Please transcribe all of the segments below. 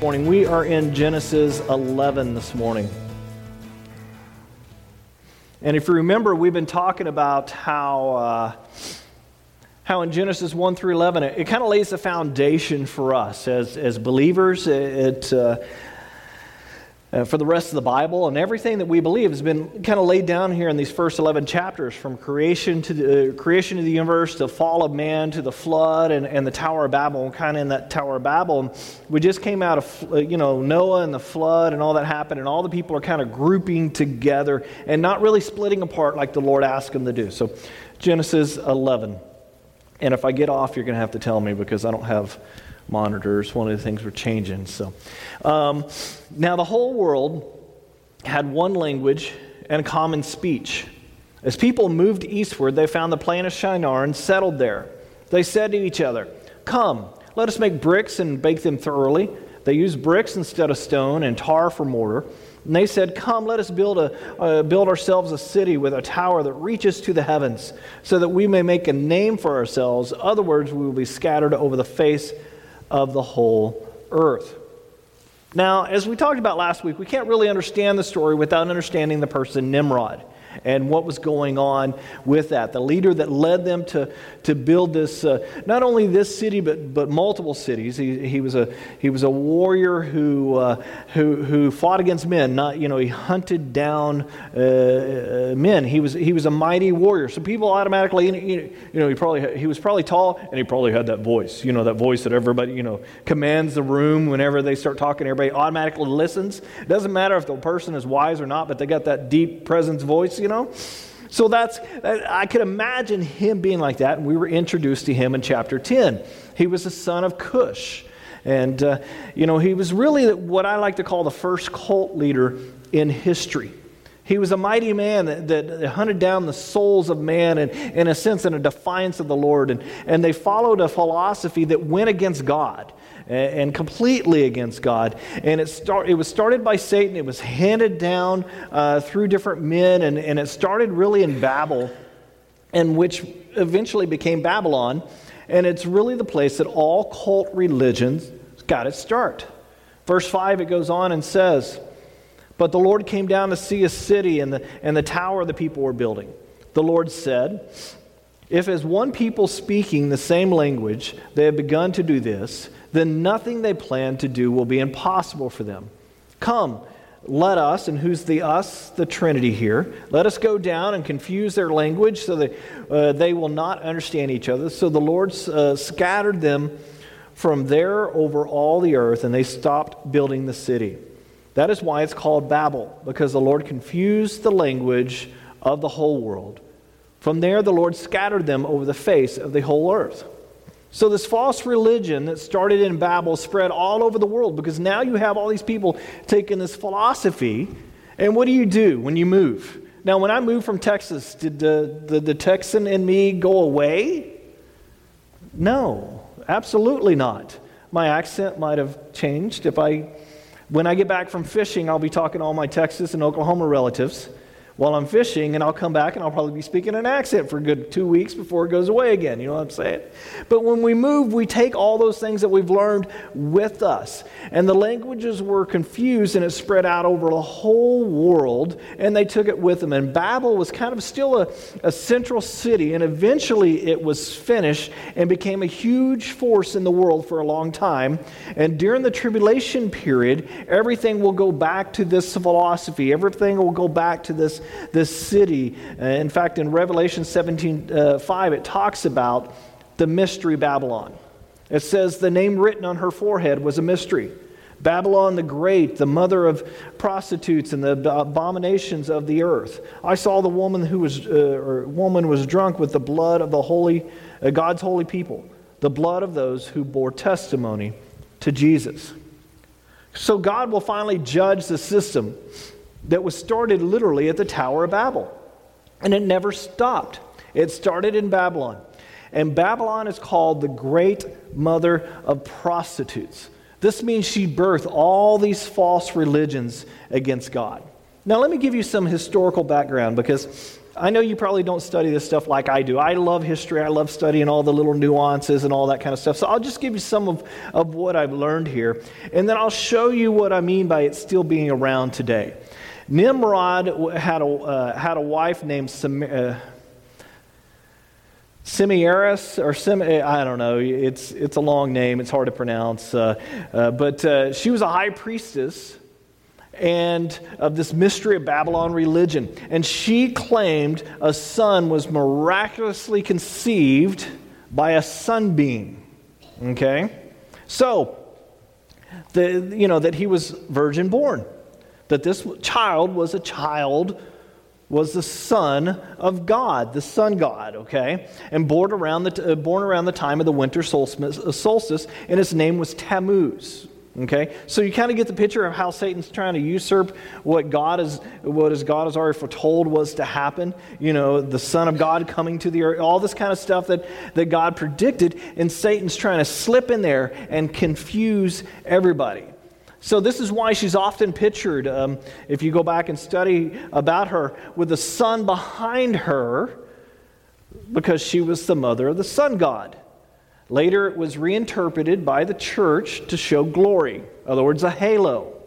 morning. We are in Genesis 11 this morning. And if you remember, we've been talking about how, uh, how in Genesis 1 through 11, it, it kind of lays the foundation for us as, as believers. It, it uh, uh, for the rest of the Bible, and everything that we believe has been kind of laid down here in these first 11 chapters from creation to the uh, creation of the universe, to fall of man, to the flood, and, and the Tower of Babel. And kind of in that Tower of Babel, we just came out of, uh, you know, Noah and the flood, and all that happened, and all the people are kind of grouping together and not really splitting apart like the Lord asked them to do. So, Genesis 11. And if I get off, you're going to have to tell me because I don't have monitors. One of the things we're changing. So, um, now the whole world had one language and a common speech. As people moved eastward, they found the plain of Shinar and settled there. They said to each other, Come, let us make bricks and bake them thoroughly. They used bricks instead of stone and tar for mortar. And they said, Come, let us build, a, uh, build ourselves a city with a tower that reaches to the heavens, so that we may make a name for ourselves. Other words, we will be scattered over the face of the whole earth. Now, as we talked about last week, we can't really understand the story without understanding the person Nimrod and what was going on with that. The leader that led them to, to build this, uh, not only this city, but, but multiple cities. He, he, was a, he was a warrior who, uh, who, who fought against men. Not, you know, he hunted down uh, uh men. He was, he was a mighty warrior. So people automatically, you know, he, probably, he was probably tall and he probably had that voice, you know, that voice that everybody, you know, commands the room whenever they start talking. Everybody automatically listens. It doesn't matter if the person is wise or not, but they got that deep presence voice, you know? So that's, I could imagine him being like that. And we were introduced to him in chapter 10. He was the son of Cush. And, uh, you know, he was really what I like to call the first cult leader in history. He was a mighty man that, that, hunted down the souls of man and, in a sense, in a defiance of the Lord. And, and they followed a philosophy that went against God and completely against God. And it, start, it was started by Satan, it was handed down uh, through different men, and, and it started really in Babel, and which eventually became Babylon. And it's really the place that all cult religions got its start. Verse 5, it goes on and says, But the Lord came down to see a city and the, and the tower the people were building. The Lord said, If as one people speaking the same language they have begun to do this, then nothing they plan to do will be impossible for them. Come, let us, and who's the us? The Trinity here. Let us go down and confuse their language so that uh, they will not understand each other. So the Lord uh, scattered them from there over all the earth, and they stopped building the city. That is why it's called Babel, because the Lord confused the language of the whole world. From there, the Lord scattered them over the face of the whole earth. So, this false religion that started in Babel spread all over the world because now you have all these people taking this philosophy. And what do you do when you move? Now, when I moved from Texas, did the, the, the Texan in me go away? No, absolutely not. My accent might have changed. If I, when I get back from fishing, I'll be talking to all my Texas and Oklahoma relatives while I'm fishing, and I'll come back and I'll probably be speaking an accent for a good two weeks before it goes away again. You know what I'm saying? But when we move, we take all those things that we've learned with us. And the languages were confused and it spread out over the whole world, and they took it with them. And Babel was kind of still a, a central city, and eventually it was finished and became a huge force in the world for a long time. And during the tribulation period, everything will go back to this philosophy, everything will go back to this this city. Uh, in fact, in Revelation 17 uh, 5, it talks about the mystery Babylon. It says the name written on her forehead was a mystery. Babylon the Great, the mother of prostitutes and the abominations of the earth. I saw the woman who was, uh, or woman was drunk with the blood of the holy, uh, God's holy people, the blood of those who bore testimony to Jesus. So God will finally judge the system that was started literally at the Tower of Babel. And it never stopped. It started in Babylon. And Babylon is called the great mother of prostitutes. This means she birthed all these false religions against God. Now, let me give you some historical background because I know you probably don't study this stuff like I do. I love history. I love studying all the little nuances and all that kind of stuff. So I'll just give you some of, of what I've learned here. And then I'll show you what I mean by it still being around today. Nimrod had a, uh, had a wife named Sam, uh, or Sem, I don't know. It's, it's a long name. It's hard to pronounce. Uh, uh but uh, she was a high priestess and of this mystery of Babylon religion. And she claimed a son was miraculously conceived by a sunbeam. Okay? So, the, you know, that he was virgin born, that this child was a child was the son of God, the sun god, okay? And born around the, uh, born around the time of the winter solstice, and his name was Tammuz. Okay, so you kind of get the picture of how Satan's trying to usurp what God is, what is God has already foretold was to happen. You know, the Son of God coming to the earth, all this kind of stuff that, that God predicted, and Satan's trying to slip in there and confuse everybody. So, this is why she's often pictured, um, if you go back and study about her, with the sun behind her, because she was the mother of the sun god. Later, it was reinterpreted by the church to show glory. In other words, a halo.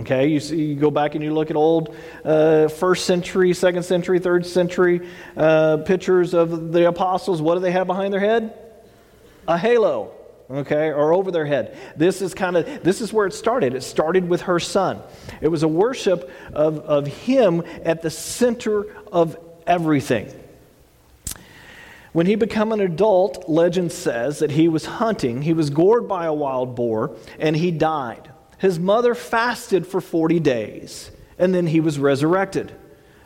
Okay, you, see, you go back and you look at old uh, first century, second century, third century uh, pictures of the apostles. What do they have behind their head? A halo okay, or over their head. This is kind of this is where it started. It started with her son. It was a worship of, of him at the center of everything. When he became an adult, legend says that he was hunting, he was gored by a wild boar, and he died. His mother fasted for 40 days, and then he was resurrected.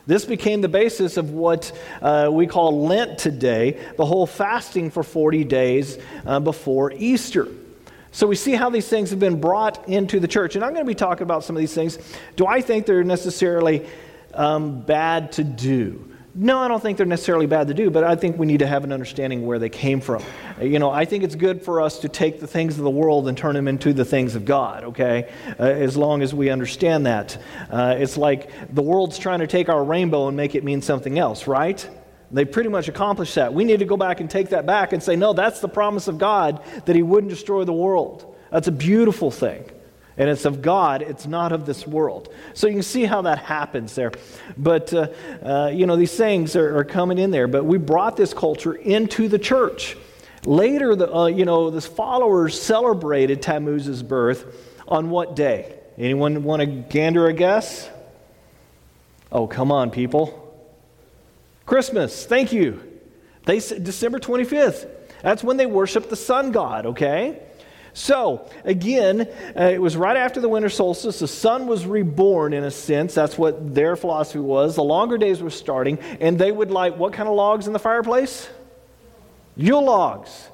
This became the basis of what uh, we call Lent today, the whole fasting for 40 days uh, before Easter. So we see how these things have been brought into the church. And I'm going to be talking about some of these things. Do I think they're necessarily um, bad to do? No, I don't think they're necessarily bad to do, but I think we need to have an understanding where they came from. You know, I think it's good for us to take the things of the world and turn them into the things of God, okay? Uh, as long as we understand that. Uh, it's like the world's trying to take our rainbow and make it mean something else, right? They pretty much accomplished that. We need to go back and take that back and say, no, that's the promise of God that He wouldn't destroy the world. That's a beautiful thing and it's of God, it's not of this world. So you can see how that happens there. But, uh, uh, you know, these things are, are, coming in there. But we brought this culture into the church. Later, the, uh, you know, the followers celebrated Tammuz's birth on what day? Anyone want to gander a guess? Oh, come on, people. Christmas, thank you. They December 25th. That's when they worship the sun god, okay? So, again, uh, it was right after the winter solstice. The sun was reborn, in a sense. That's what their philosophy was. The longer days were starting, and they would light what kind of logs in the fireplace? Yule logs.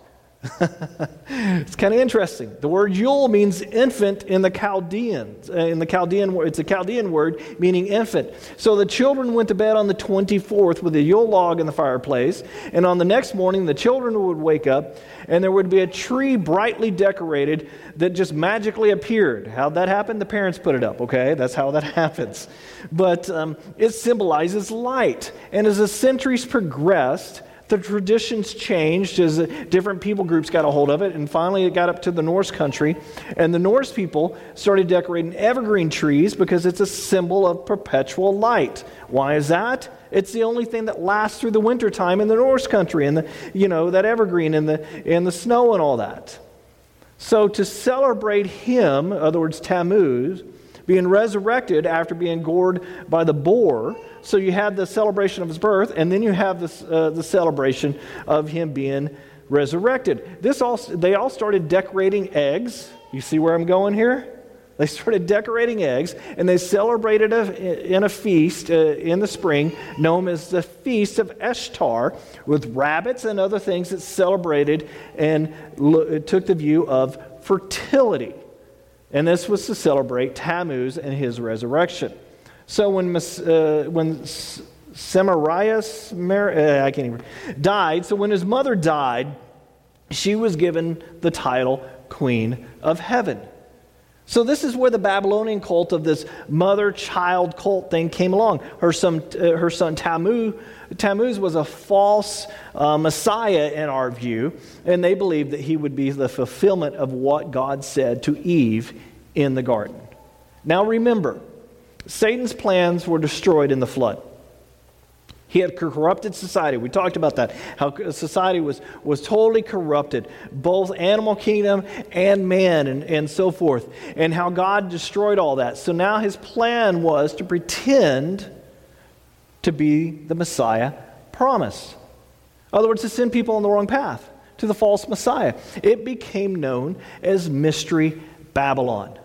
it's kind of interesting. The word Yule means infant in the Chaldean. Uh, in the Chaldean, it's a Chaldean word meaning infant. So the children went to bed on the 24th with a Yule log in the fireplace, and on the next morning the children would wake up, and there would be a tree brightly decorated that just magically appeared. How'd that happen? The parents put it up. Okay, that's how that happens. But um, it symbolizes light, and as the centuries progressed the traditions changed as different people groups got a hold of it, and finally it got up to the Norse country. And the Norse people started decorating evergreen trees because it's a symbol of perpetual light. Why is that? It's the only thing that lasts through the wintertime in the Norse country, and the, you know, that evergreen and the, and the snow and all that. So to celebrate him, in other words, Tammuz, being resurrected after being gored by the boar, so you have the celebration of his birth, and then you have this, uh, the celebration of him being resurrected. This all, they all started decorating eggs. You see where I'm going here? They started decorating eggs, and they celebrated a, in a feast uh, in the spring known as the Feast of Ishtar with rabbits and other things that celebrated and lo- took the view of fertility. And this was to celebrate Tammuz and his resurrection. So when, uh, when Semiramis, uh, I can't even, died, so when his mother died, she was given the title Queen of Heaven. So, this is where the Babylonian cult of this mother child cult thing came along. Her son, uh, her son Tammuz, Tammuz was a false uh, Messiah in our view, and they believed that he would be the fulfillment of what God said to Eve in the garden. Now, remember, Satan's plans were destroyed in the flood. He had corrupted society. We talked about that, how society was, was totally corrupted, both animal kingdom and man, and, and so forth, and how God destroyed all that. So now his plan was to pretend to be the Messiah promised. In other words, to send people on the wrong path, to the false Messiah. It became known as Mystery Babylon.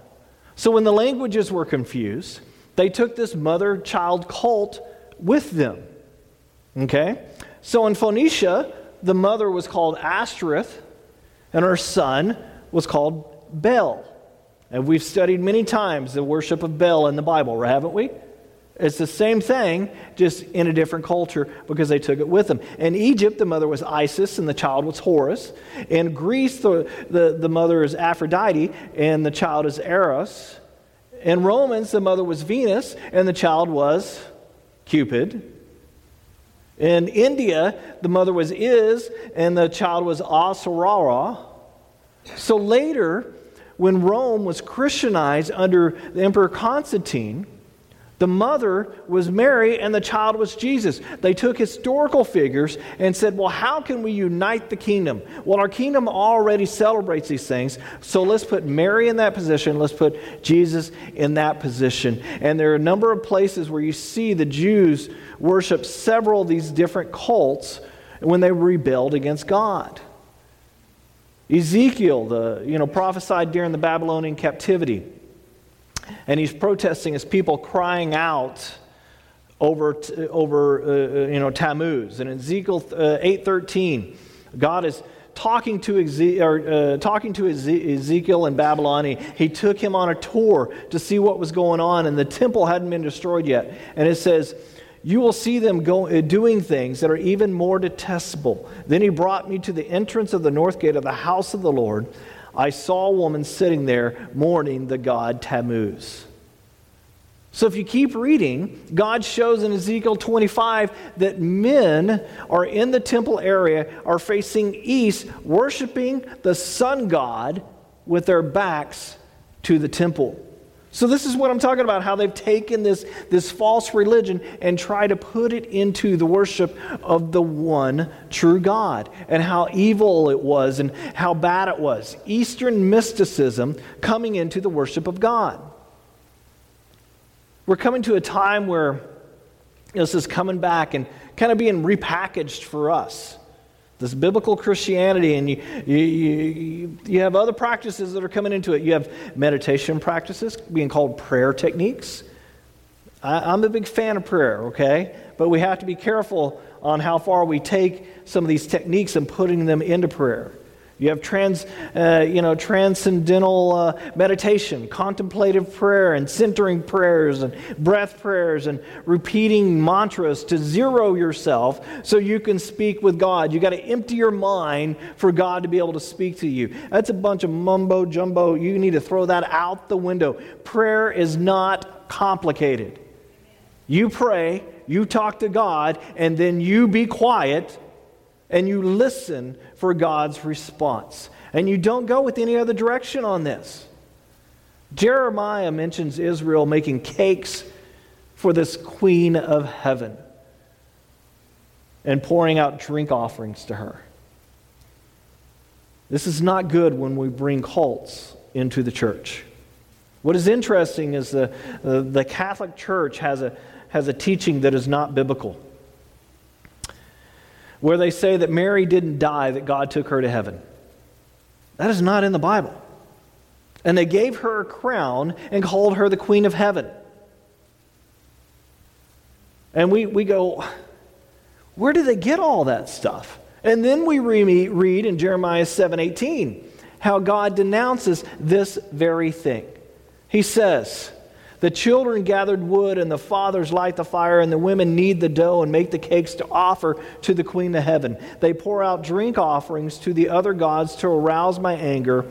So when the languages were confused, they took this mother child cult with them. Okay? So in Phoenicia, the mother was called Ashtoreth, and her son was called Bel. And we've studied many times the worship of Bel in the Bible, haven't we? It's the same thing, just in a different culture because they took it with them. In Egypt, the mother was Isis and the child was Horus. In Greece, the, the, the mother is Aphrodite and the child is Eros. In Romans, the mother was Venus and the child was Cupid. In India, the mother was Is, and the child was Asarara. So later, when Rome was Christianized under the Emperor Constantine, the mother was Mary and the child was Jesus. They took historical figures and said, Well, how can we unite the kingdom? Well, our kingdom already celebrates these things, so let's put Mary in that position. Let's put Jesus in that position. And there are a number of places where you see the Jews worship several of these different cults when they rebelled against God. Ezekiel, the, you know, prophesied during the Babylonian captivity and he's protesting his people crying out over, over uh, uh, you know, Tammuz. And in Ezekiel uh, 8.13, God is talking to, Eze- or, uh, talking to Ezekiel in Babylon. He, he took him on a tour to see what was going on, and the temple hadn't been destroyed yet. And it says, you will see them go, uh, doing things that are even more detestable. Then he brought me to the entrance of the north gate of the house of the Lord. I saw a woman sitting there mourning the god Tammuz. So if you keep reading, God shows in Ezekiel 25 that men are in the temple area, are facing east, worshiping the sun god with their backs to the temple. So, this is what I'm talking about how they've taken this, this false religion and try to put it into the worship of the one true God, and how evil it was and how bad it was. Eastern mysticism coming into the worship of God. We're coming to a time where this is coming back and kind of being repackaged for us this biblical Christianity, and you, you, you, you have other practices that are coming into it. You have meditation practices being called prayer techniques. I, I'm a big fan of prayer, okay? But we have to be careful on how far we take some of these techniques and putting them into prayer. You have trans, uh, you know, transcendental uh, meditation, contemplative prayer, and centering prayers, and breath prayers, and repeating mantras to zero yourself so you can speak with God. You got to empty your mind for God to be able to speak to you. That's a bunch of mumbo jumbo. You need to throw that out the window. Prayer is not complicated. You pray, you talk to God, and then you be quiet and you listen for God's response. And you don't go with any other direction on this. Jeremiah mentions Israel making cakes for this queen of heaven and pouring out drink offerings to her. This is not good when we bring cults into the church. What is interesting is the, the, the Catholic Church has a, has a teaching that is not biblical where they say that Mary didn't die, that God took her to heaven. That is not in the Bible. And they gave her a crown and called her the Queen of Heaven. And we, we go, where did they get all that stuff? And then we re- read in Jeremiah 7:18 how God denounces this very thing. He says, the children gathered wood, and the fathers light the fire, and the women knead the dough and make the cakes to offer to the Queen of Heaven. They pour out drink offerings to the other gods to arouse my anger,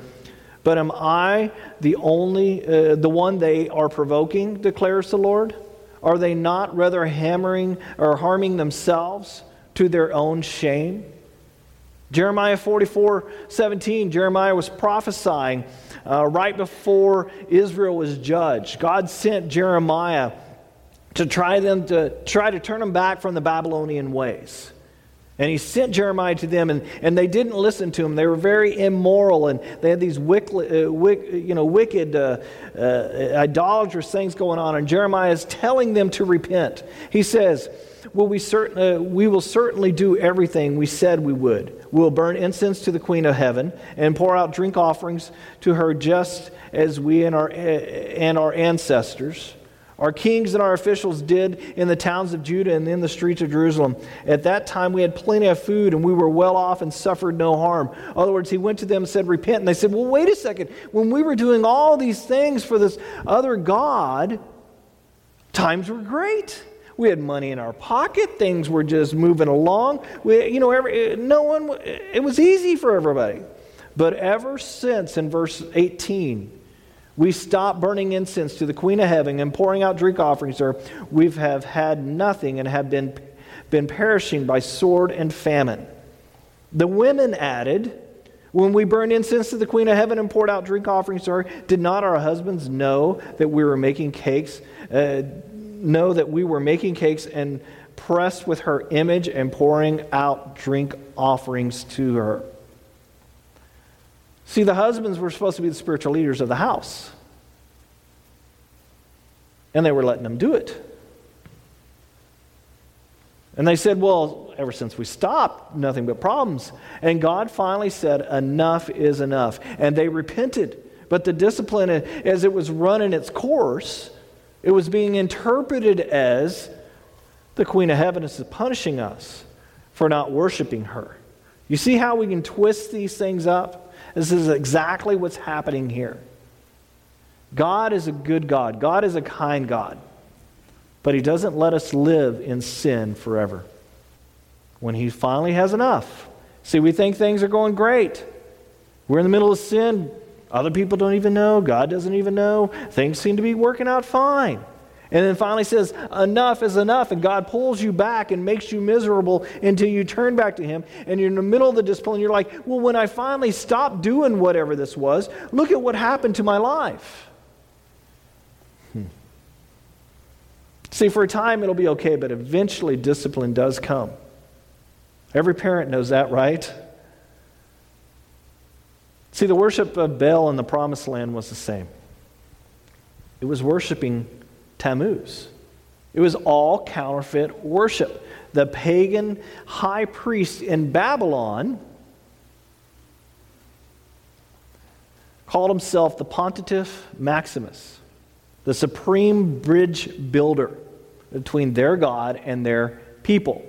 But am I the only, uh, the one they are provoking, declares the Lord? Are they not rather hammering or harming themselves to their own shame? Jeremiah 44 17, Jeremiah was prophesying uh, right before Israel was judged. God sent Jeremiah to try them to try to turn them back from the Babylonian ways. And he sent Jeremiah to them, and, and they didn't listen to him. They were very immoral, and they had these wick, uh, wick, you know, wicked, uh, uh, idolatrous things going on. And Jeremiah is telling them to repent. He says, well, we, certain, uh, we will certainly do everything we said we would. We'll burn incense to the Queen of Heaven and pour out drink offerings to her just as we and our, uh, and our ancestors our kings and our officials did in the towns of Judah and in the streets of Jerusalem. At that time, we had plenty of food and we were well off and suffered no harm. In other words, he went to them and said, Repent. And they said, Well, wait a second. When we were doing all these things for this other God, times were great. We had money in our pocket. Things were just moving along. We, you know, every, no one, it was easy for everybody. But ever since, in verse 18, we stopped burning incense to the Queen of Heaven and pouring out drink offerings to her. We have had nothing and have been, been perishing by sword and famine. The women added, When we burned incense to the Queen of Heaven and poured out drink offerings to her, did not our husbands know that we were making cakes? Uh, know that we were making cakes and pressed with her image and pouring out drink offerings to her? See, the husbands were supposed to be the spiritual leaders of the house, and they were letting them do it. And they said, Well, ever since we stopped, nothing but problems. And God finally said, Enough is enough. And they repented. But the discipline, as it was running its course, it was being interpreted as the Queen of Heaven is punishing us for not worshiping her. You see how we can twist these things up? This is exactly what's happening here. God is a good God, God is a kind God, but He doesn't let us live in sin forever. When He finally has enough. See, we think things are going great. We're in the middle of sin. Other people don't even know. God doesn't even know. Things seem to be working out fine. And then finally says, Enough is enough. And God pulls you back and makes you miserable until you turn back to Him. And you're in the middle of the discipline. You're like, Well, when I finally stopped doing whatever this was, look at what happened to my life. Hmm. See, for a time it'll be okay, but eventually discipline does come. Every parent knows that, right? See, the worship of Baal in the promised land was the same. It was worshiping Tammuz. It was all counterfeit worship. The pagan high priest in Babylon called himself the Pontiff Maximus, the supreme bridge builder between their God and their people.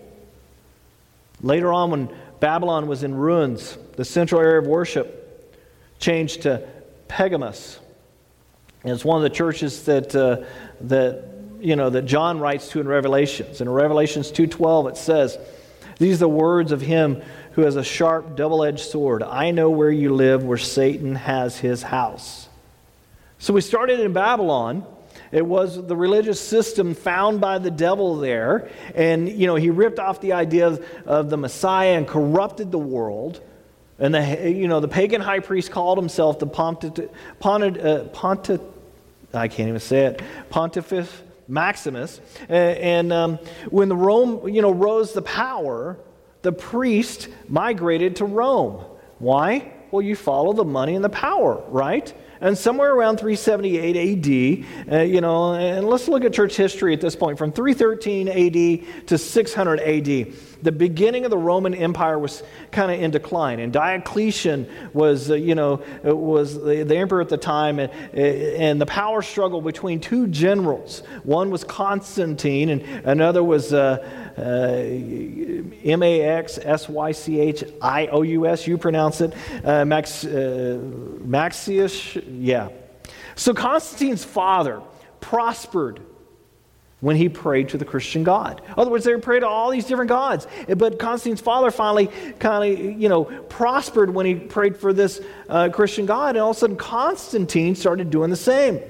Later on, when Babylon was in ruins, the central area of worship changed to Pergamos. And it's one of the churches that, uh, that, you know, that John writes to in Revelations. In Revelations 2.12 it says, These are the words of him who has a sharp double-edged sword. I know where you live, where Satan has his house. So we started in Babylon. It was the religious system found by the devil there. And, you know, he ripped off the idea of the Messiah and corrupted the world. And the, you know, the pagan high priest called himself the Pontit, uh, Pontit, I can't even say it, Pontifex Maximus. And um, when the Rome, you know, rose the power, the priest migrated to Rome. Why? Well, you follow the money and the power, right? And somewhere around 378 AD, uh, you know, and let's look at church history at this point, from 313 AD to 600 AD the beginning of the Roman Empire was kind of in decline. And Diocletian was, uh, you know, was the, the, emperor at the time, and, and the power struggle between two generals. One was Constantine, and another was uh, uh, M A X S Y C H I O U S. You pronounce it. Uh, Max, uh, Maxius, yeah. So Constantine's father prospered when he prayed to the Christian God. In other words, they prayed to all these different gods. But Constantine's father finally kind of, you know, prospered when he prayed for this uh, Christian God. And all of a sudden, Constantine started doing the same.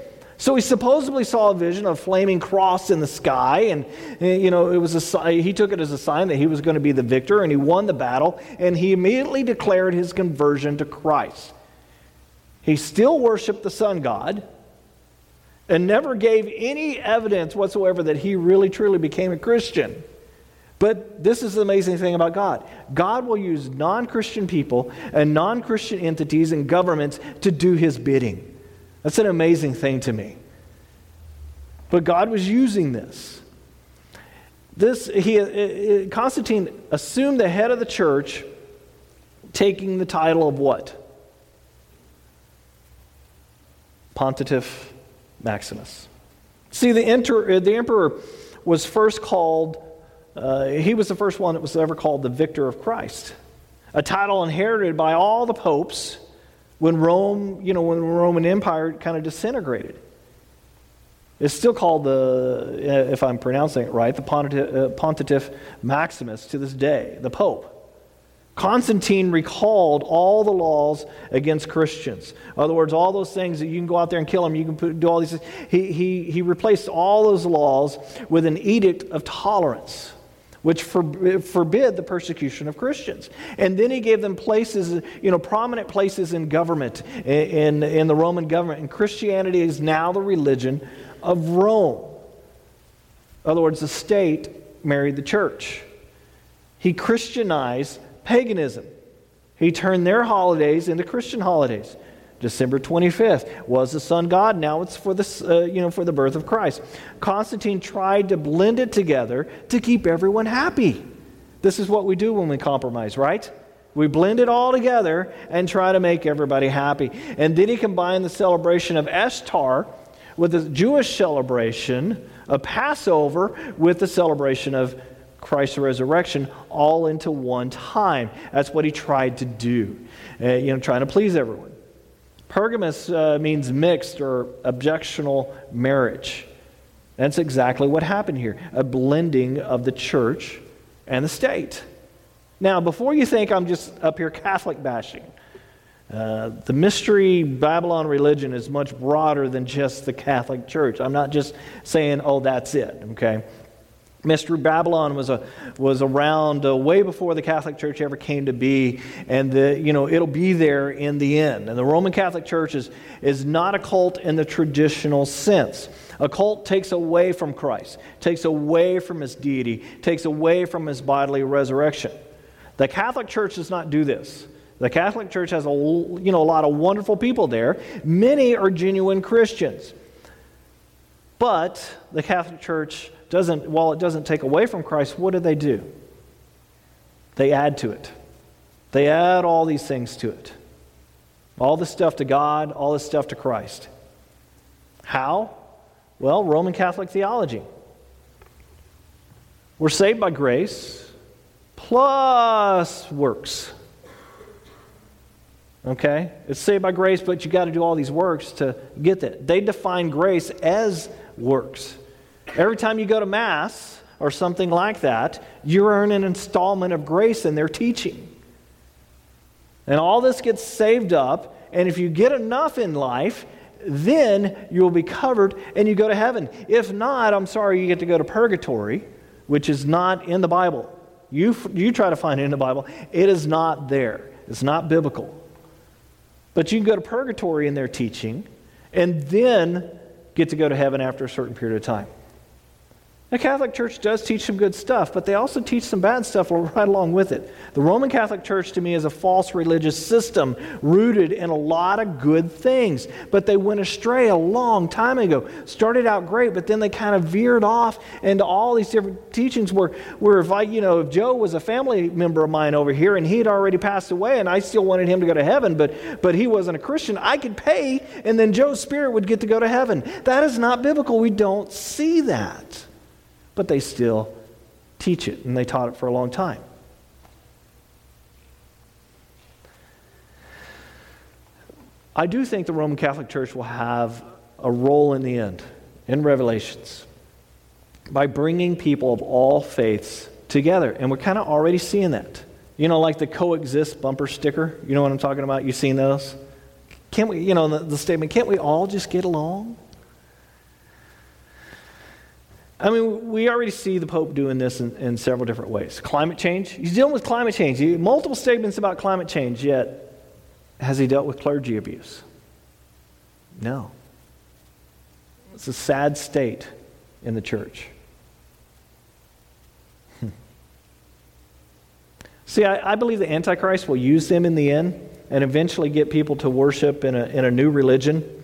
So he supposedly saw a vision of a flaming cross in the sky, and you know it was a, he took it as a sign that he was going to be the victor, and he won the battle, and he immediately declared his conversion to Christ. He still worshiped the sun god, and never gave any evidence whatsoever that he really truly became a Christian. But this is the amazing thing about God God will use non Christian people and non Christian entities and governments to do his bidding. That's an amazing thing to me. But God was using this. This he uh, uh, Constantine assumed the head of the church taking the title of what? Pontiff Maximus. See, the, enter, uh, the emperor was first called, uh, he was the first one that was ever called the victor of Christ, a title inherited by all the popes when Rome, you know, when the Roman Empire kind of disintegrated. It's still called the, uh, if I'm pronouncing it right, the Pontiff, Pontiff Maximus to this day, the Pope. Constantine recalled all the laws against Christians. In other words, all those things that you can go out there and kill them, you can put, do all these things. He, he, he replaced all those laws with an edict of tolerance, which forbid the persecution of Christians. And then he gave them places, you know, prominent places in government, in, in the Roman government. And Christianity is now the religion of Rome. In other words, the state married the church. He Christianized paganism. He turned their holidays into Christian holidays. December 25th was the sun god. Now it's for the, uh, you know, for the birth of Christ. Constantine tried to blend it together to keep everyone happy. This is what we do when we compromise, right? We blend it all together and try to make everybody happy. And then he combined the celebration of Ishtar with the Jewish celebration of Passover with the celebration of Christ's resurrection all into one time. That's what he tried to do, uh, you know, trying to please everyone. Pergamus uh, means mixed or objectional marriage. That's exactly what happened here a blending of the church and the state. Now, before you think I'm just up here Catholic bashing, uh, the mystery Babylon religion is much broader than just the Catholic Church. I'm not just saying, oh, that's it, okay? Mystery Babylon was, a, was around uh, way before the Catholic Church ever came to be, and the, you know, it'll be there in the end. And the Roman Catholic Church is, is not a cult in the traditional sense. A cult takes away from Christ, takes away from his deity, takes away from his bodily resurrection. The Catholic Church does not do this. The Catholic Church has a, you know, a lot of wonderful people there. Many are genuine Christians. But the Catholic Church doesn't, while it doesn't take away from Christ, what do they do? They add to it. They add all these things to it. All this stuff to God, all this stuff to Christ. How? Well, Roman Catholic theology. We're saved by grace plus works. Okay? It's saved by grace, but you got to do all these works to get that. They define grace as works. Every time you go to Mass or something like that, you earn an installment of grace in their teaching. And all this gets saved up, and if you get enough in life, then you will be covered and you go to heaven. If not, I'm sorry, you get to go to purgatory, which is not in the Bible. You, you try to find it in the Bible, it is not there. It's not biblical. But you can go to purgatory in their teaching and then get to go to heaven after a certain period of time. The Catholic Church does teach some good stuff, but they also teach some bad stuff right along with it. The Roman Catholic Church, to me, is a false religious system rooted in a lot of good things, but they went astray a long time ago. Started out great, but then they kind of veered off into all these different teachings where, where if I, you know, if Joe was a family member of mine over here and he had already passed away and I still wanted him to go to heaven, but, but he wasn't a Christian, I could pay and then Joe's spirit would get to go to heaven. That is not biblical. We don't see that but they still teach it, and they taught it for a long time. I do think the Roman Catholic Church will have a role in the end, in Revelations. by bringing people of all faiths together. And we're kind of already seeing that. You know, like the coexist bumper sticker. You know what I'm talking about? You've seen those? Can't we, you know, the, the statement, can't we all just get along? I mean, we already see the Pope doing this in, in, several different ways. Climate change, he's dealing with climate change. He, multiple statements about climate change, yet has he dealt with clergy abuse? No. It's a sad state in the church. See, I, I, believe the Antichrist will use them in the end and eventually get people to worship in a, in a new religion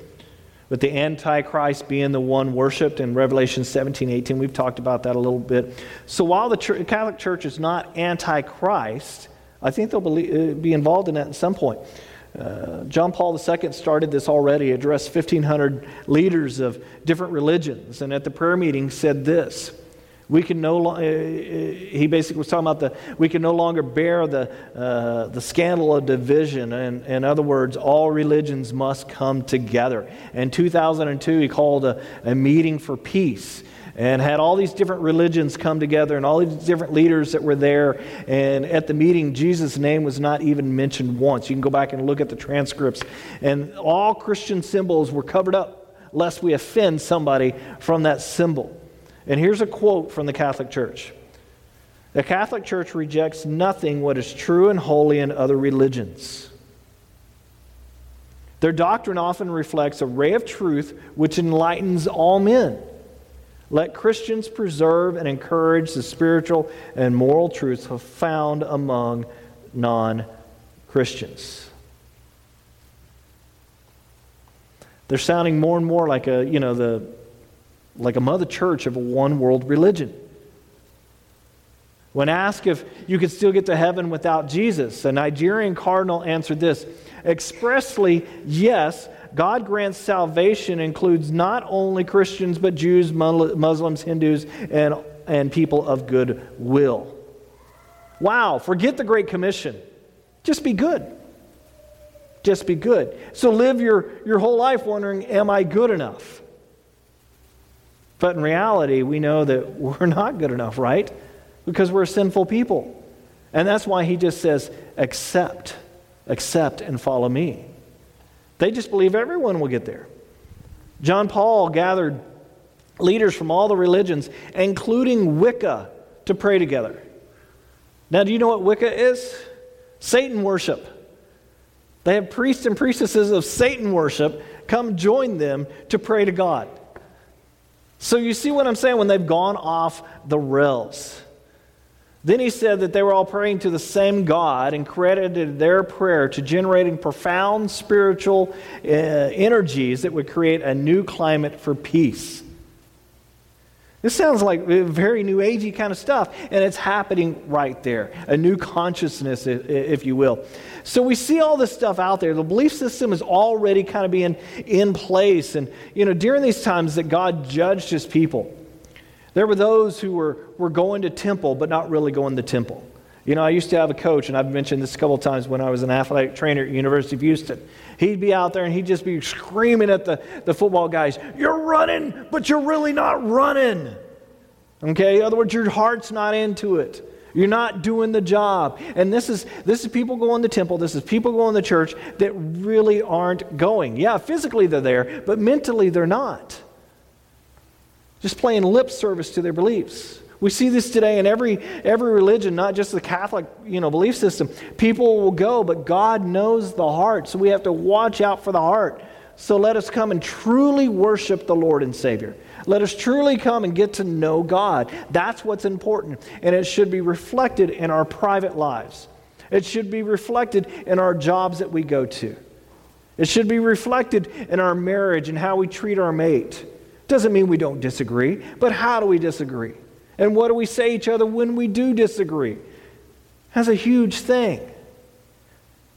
with the Antichrist being the one worshiped in Revelation 17, 18. We've talked about that a little bit. So while the church, Catholic Church is not Antichrist, I think they'll believe, uh, be involved in that at some point. Uh, John Paul II started this already, addressed 1,500 leaders of different religions, and at the prayer meeting said this we can no lo- uh, uh, he basically was talking about the we can no longer bear the, uh, the scandal of division. And in other words all religions must come together. In 2002 he called a, a meeting for peace and had all these different religions come together and all these different leaders that were there. And at the meeting jesus name was not even mentioned once. You can go back and look at the transcripts. And all christian symbols were covered up lest we offend somebody from that symbol and here's a quote from the Catholic Church The Catholic Church rejects nothing what is true and holy in other religions. Their doctrine often reflects a ray of truth which enlightens all men. Let Christians preserve and encourage the spiritual and moral truths found among non Christians. They're sounding more and more like a, you know, the like a mother church of a one world religion. When asked if you could still get to heaven without Jesus, a Nigerian cardinal answered this expressly, yes, God grants salvation includes not only Christians, but Jews, Muslims, Hindus, and, and people of good will. Wow, forget the Great Commission. Just be good. Just be good. So live your, your whole life wondering, am I good enough? But in reality, we know that we're not good enough, right? Because we're sinful people. And that's why he just says, accept, accept, and follow me. They just believe everyone will get there. John Paul gathered leaders from all the religions, including Wicca, to pray together. Now, do you know what Wicca is? Satan worship. They have priests and priestesses of Satan worship come join them to pray to God. So you see what I'm saying when they've gone off the rails. Then he said that they were all praying to the same God and credited their prayer to generating profound spiritual uh, energies that would create a new climate for peace. This sounds like very new agey kind of stuff, and it's happening right there. A new consciousness, if you will. So we see all this stuff out there. The belief system is already kind of being in place. And, you know, during these times that God judged his people, there were those who were, were going to temple, but not really going to temple. You know, I used to have a coach, and I've mentioned this a couple times when I was an athletic trainer at University of Houston. He'd be out there and he'd just be screaming at the, the football guys, You're running, but you're really not running. Okay? In other words, your heart's not into it. You're not doing the job. And this is this is people going to the temple, this is people going to the church that really aren't going. Yeah, physically they're there, but mentally they're not. Just playing lip service to their beliefs. We see this today in every, every religion, not just the Catholic you know, belief system. People will go, but God knows the heart, so we have to watch out for the heart. So let us come and truly worship the Lord and Savior. Let us truly come and get to know God. That's what's important, and it should be reflected in our private lives. It should be reflected in our jobs that we go to. It should be reflected in our marriage and how we treat our mate. Doesn't mean we don't disagree, but how do we disagree? And what do we say to each other when we do disagree? That's a huge thing.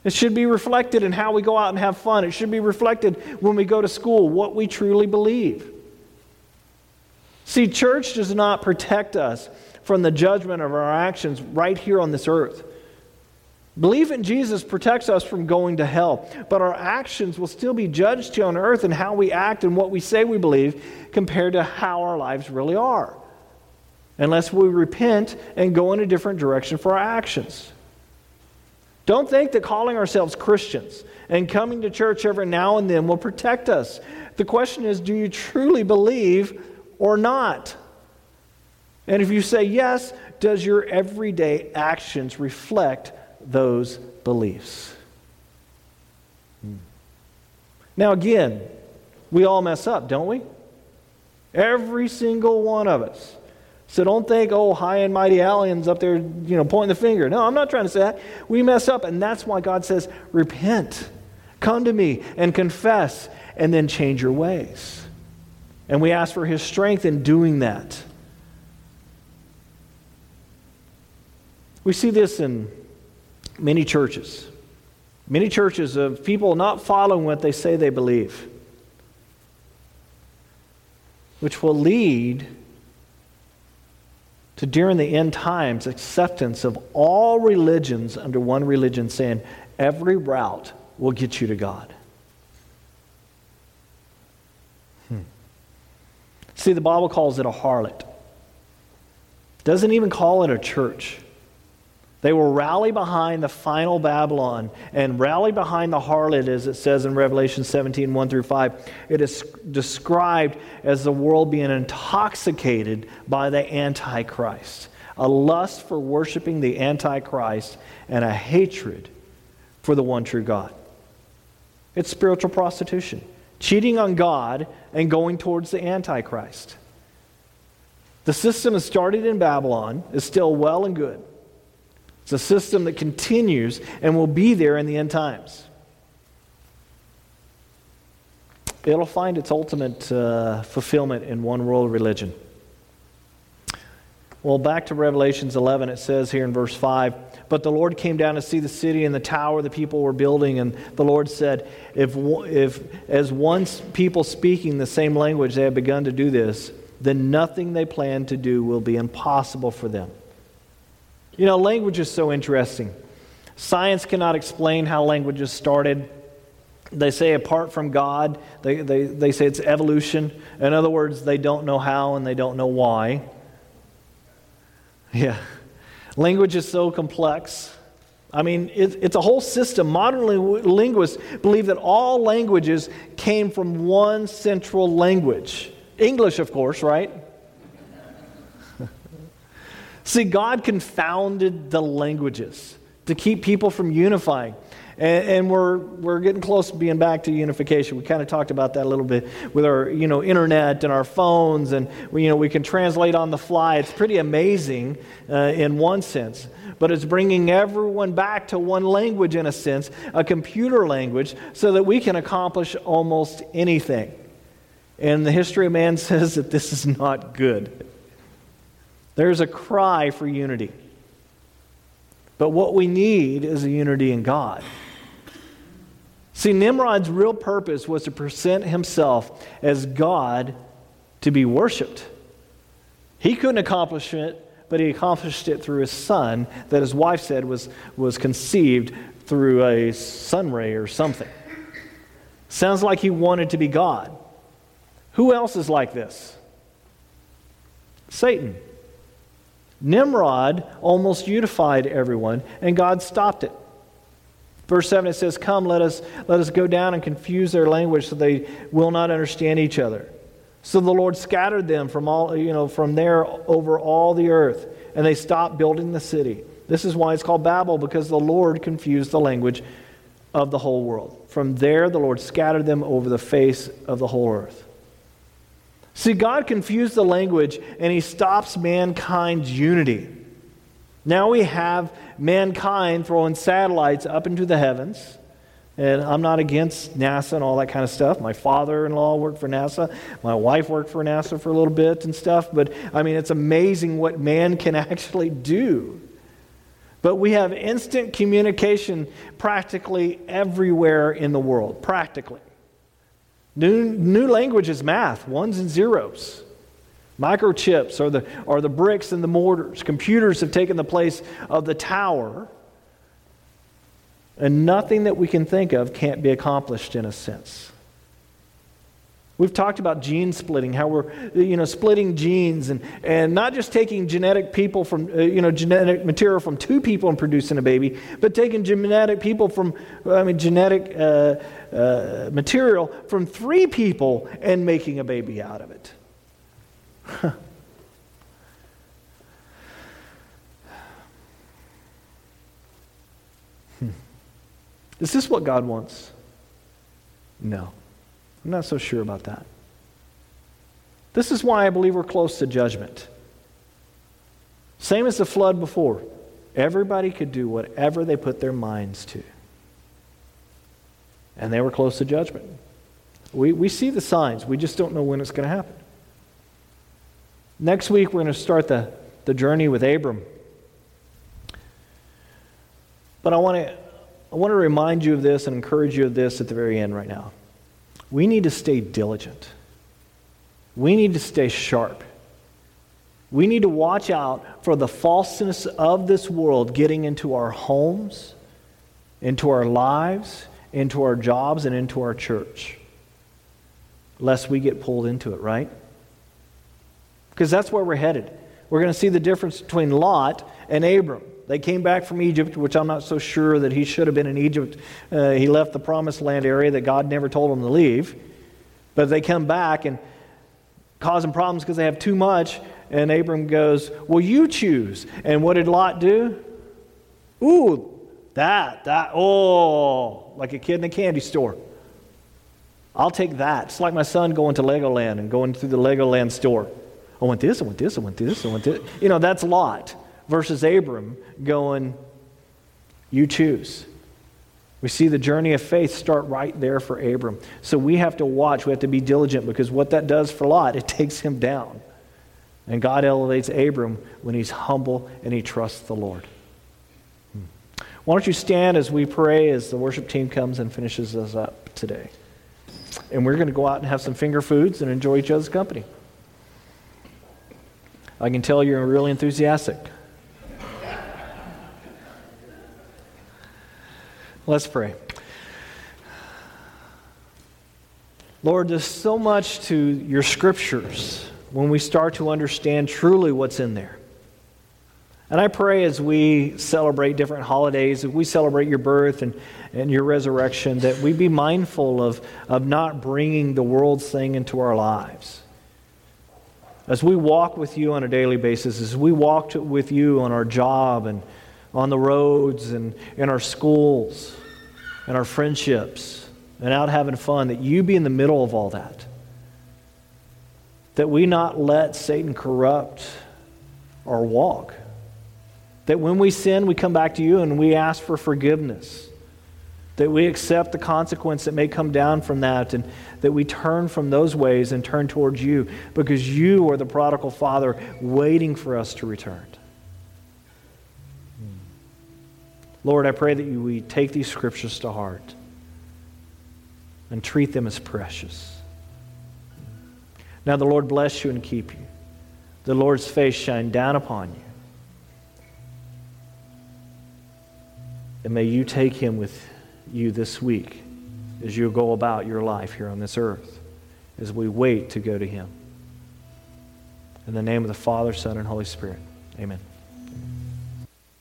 It should be reflected in how we go out and have fun. It should be reflected when we go to school, what we truly believe. See, church does not protect us from the judgment of our actions right here on this earth. Belief in Jesus protects us from going to hell, but our actions will still be judged here on earth and how we act and what we say we believe compared to how our lives really are. Unless we repent and go in a different direction for our actions. Don't think that calling ourselves Christians and coming to church every now and then will protect us. The question is do you truly believe or not? And if you say yes, does your everyday actions reflect those beliefs? Hmm. Now, again, we all mess up, don't we? Every single one of us. So don't think, oh, high and mighty aliens up there, you know, pointing the finger. No, I'm not trying to say that. We mess up, and that's why God says, repent. Come to me and confess, and then change your ways. And we ask for his strength in doing that. We see this in many churches. Many churches of people not following what they say they believe, which will lead to during the end times acceptance of all religions under one religion, saying every route will get you to God. Hmm. See, the Bible calls it a harlot. Doesn't even call it a church. They will rally behind the final Babylon and rally behind the harlot, as it says in Revelation 17 1 through 5. It is described as the world being intoxicated by the Antichrist, a lust for worshiping the Antichrist, and a hatred for the one true God. It's spiritual prostitution, cheating on God and going towards the Antichrist. The system that started in Babylon is still well and good. It's a system that continues and will be there in the end times. It'll find its ultimate uh, fulfillment in one world religion. Well, back to Revelations 11, it says here in verse 5 But the Lord came down to see the city and the tower the people were building, and the Lord said, If, if as once people speaking the same language they have begun to do this, then nothing they plan to do will be impossible for them. You know, language is so interesting. Science cannot explain how languages started. They say apart from God, they, they, they say it's evolution. In other words, they don't know how and they don't know why. Yeah. Language is so complex. I mean, it, it's a whole system. Modern linguists believe that all languages came from one central language. English, of course, right? See, God confounded the languages to keep people from unifying. And, and, we're, we're getting close to being back to unification. We kind of talked about that a little bit with our you know, internet and our phones, and we, you know, we can translate on the fly. It's pretty amazing uh, in one sense. But it's bringing everyone back to one language in a sense, a computer language, so that we can accomplish almost anything. And the history of man says that this is not good. There's a cry for unity. But what we need is a unity in God. See, Nimrod's real purpose was to present himself as God to be worshiped. He couldn't accomplish it, but he accomplished it through his son, that his wife said was, was conceived through a sun ray or something. Sounds like he wanted to be God. Who else is like this? Satan. Nimrod almost unified everyone, and God stopped it. Verse 7 it says, Come, let us, let us go down and confuse their language so they will not understand each other. So the Lord scattered them from all, you know, from there over all the earth, and they stopped building the city. This is why it's called Babel, because the Lord confused the language of the whole world. From there, the Lord scattered them over the face of the whole earth. See, God confused the language and he stops mankind's unity. Now we have mankind throwing satellites up into the heavens. And I'm not against NASA and all that kind of stuff. My father in law worked for NASA. My wife worked for NASA for a little bit and stuff. But I mean, it's amazing what man can actually do. But we have instant communication practically everywhere in the world. Practically. New, new language is math, ones and zeros. Microchips are the, are the bricks and the mortars. Computers have taken the place of the tower. And nothing that we can think of can't be accomplished in a sense. We've talked about gene splitting, how we're you know splitting genes and, and not just taking genetic people from uh, you know genetic material from two people and producing a baby, but taking genetic people from I mean genetic uh, uh, material from three people and making a baby out of it. hmm. Is this what God wants? No. I'm not so sure about that. This is why I believe we're close to judgment. Same as the flood before. Everybody could do whatever they put their minds to. And they were close to judgment. We, we see the signs, we just don't know when it's going to happen. Next week, we're going to start the, the journey with Abram. But I want to I want to remind you of this and encourage you of this at the very end right now we need to stay diligent. We need to stay sharp. We need to watch out for the falseness of this world getting into our homes, into our lives, into our jobs, and into our church, lest we get pulled into it, right? Because that's where we're headed. We're going to see the difference between Lot and Abram. They came back from Egypt, which I'm not so sure that he should have been in Egypt. Uh, he left the promised land area that God never told him to leave. But they come back and causing problems because they have too much. And Abram goes, Well, you choose. And what did Lot do? Ooh, that, that, oh, like a kid in a candy store. I'll take that. It's like my son going to Legoland and going through the Legoland store. I want this, I want this, I want this, I want this. You know, that's Lot versus Abram going, You choose. We see the journey of faith start right there for Abram. So we have to watch, we have to be diligent because what that does for Lot, it takes him down. And God elevates Abram when he's humble and he trusts the Lord. Why don't you stand as we pray as the worship team comes and finishes us up today? And we're going to go out and have some finger foods and enjoy each other's company. I can tell you're really enthusiastic. Let's pray. Lord, there's so much to your scriptures when we start to understand truly what's in there. And I pray as we celebrate different holidays, as we celebrate your birth and, and your resurrection, that we be mindful of, of not bringing the world's thing into our lives. As we walk with you on a daily basis, as we walk to, with you on our job and on the roads and in our schools, and our friendships and out having fun, that you be in the middle of all that. That we not let Satan corrupt our walk. That when we sin, we come back to you and we ask for forgiveness. That we accept the consequence that may come down from that and that we turn from those ways and turn towards you because you are the prodigal father waiting for us to return. Lord, I pray that you, we take these scriptures to heart and treat them as precious. Now, the Lord bless you and keep you. The Lord's face shine down upon you. And may you take him with you this week as you go about your life here on this earth, as we wait to go to him. In the name of the Father, Son, and Holy Spirit, amen.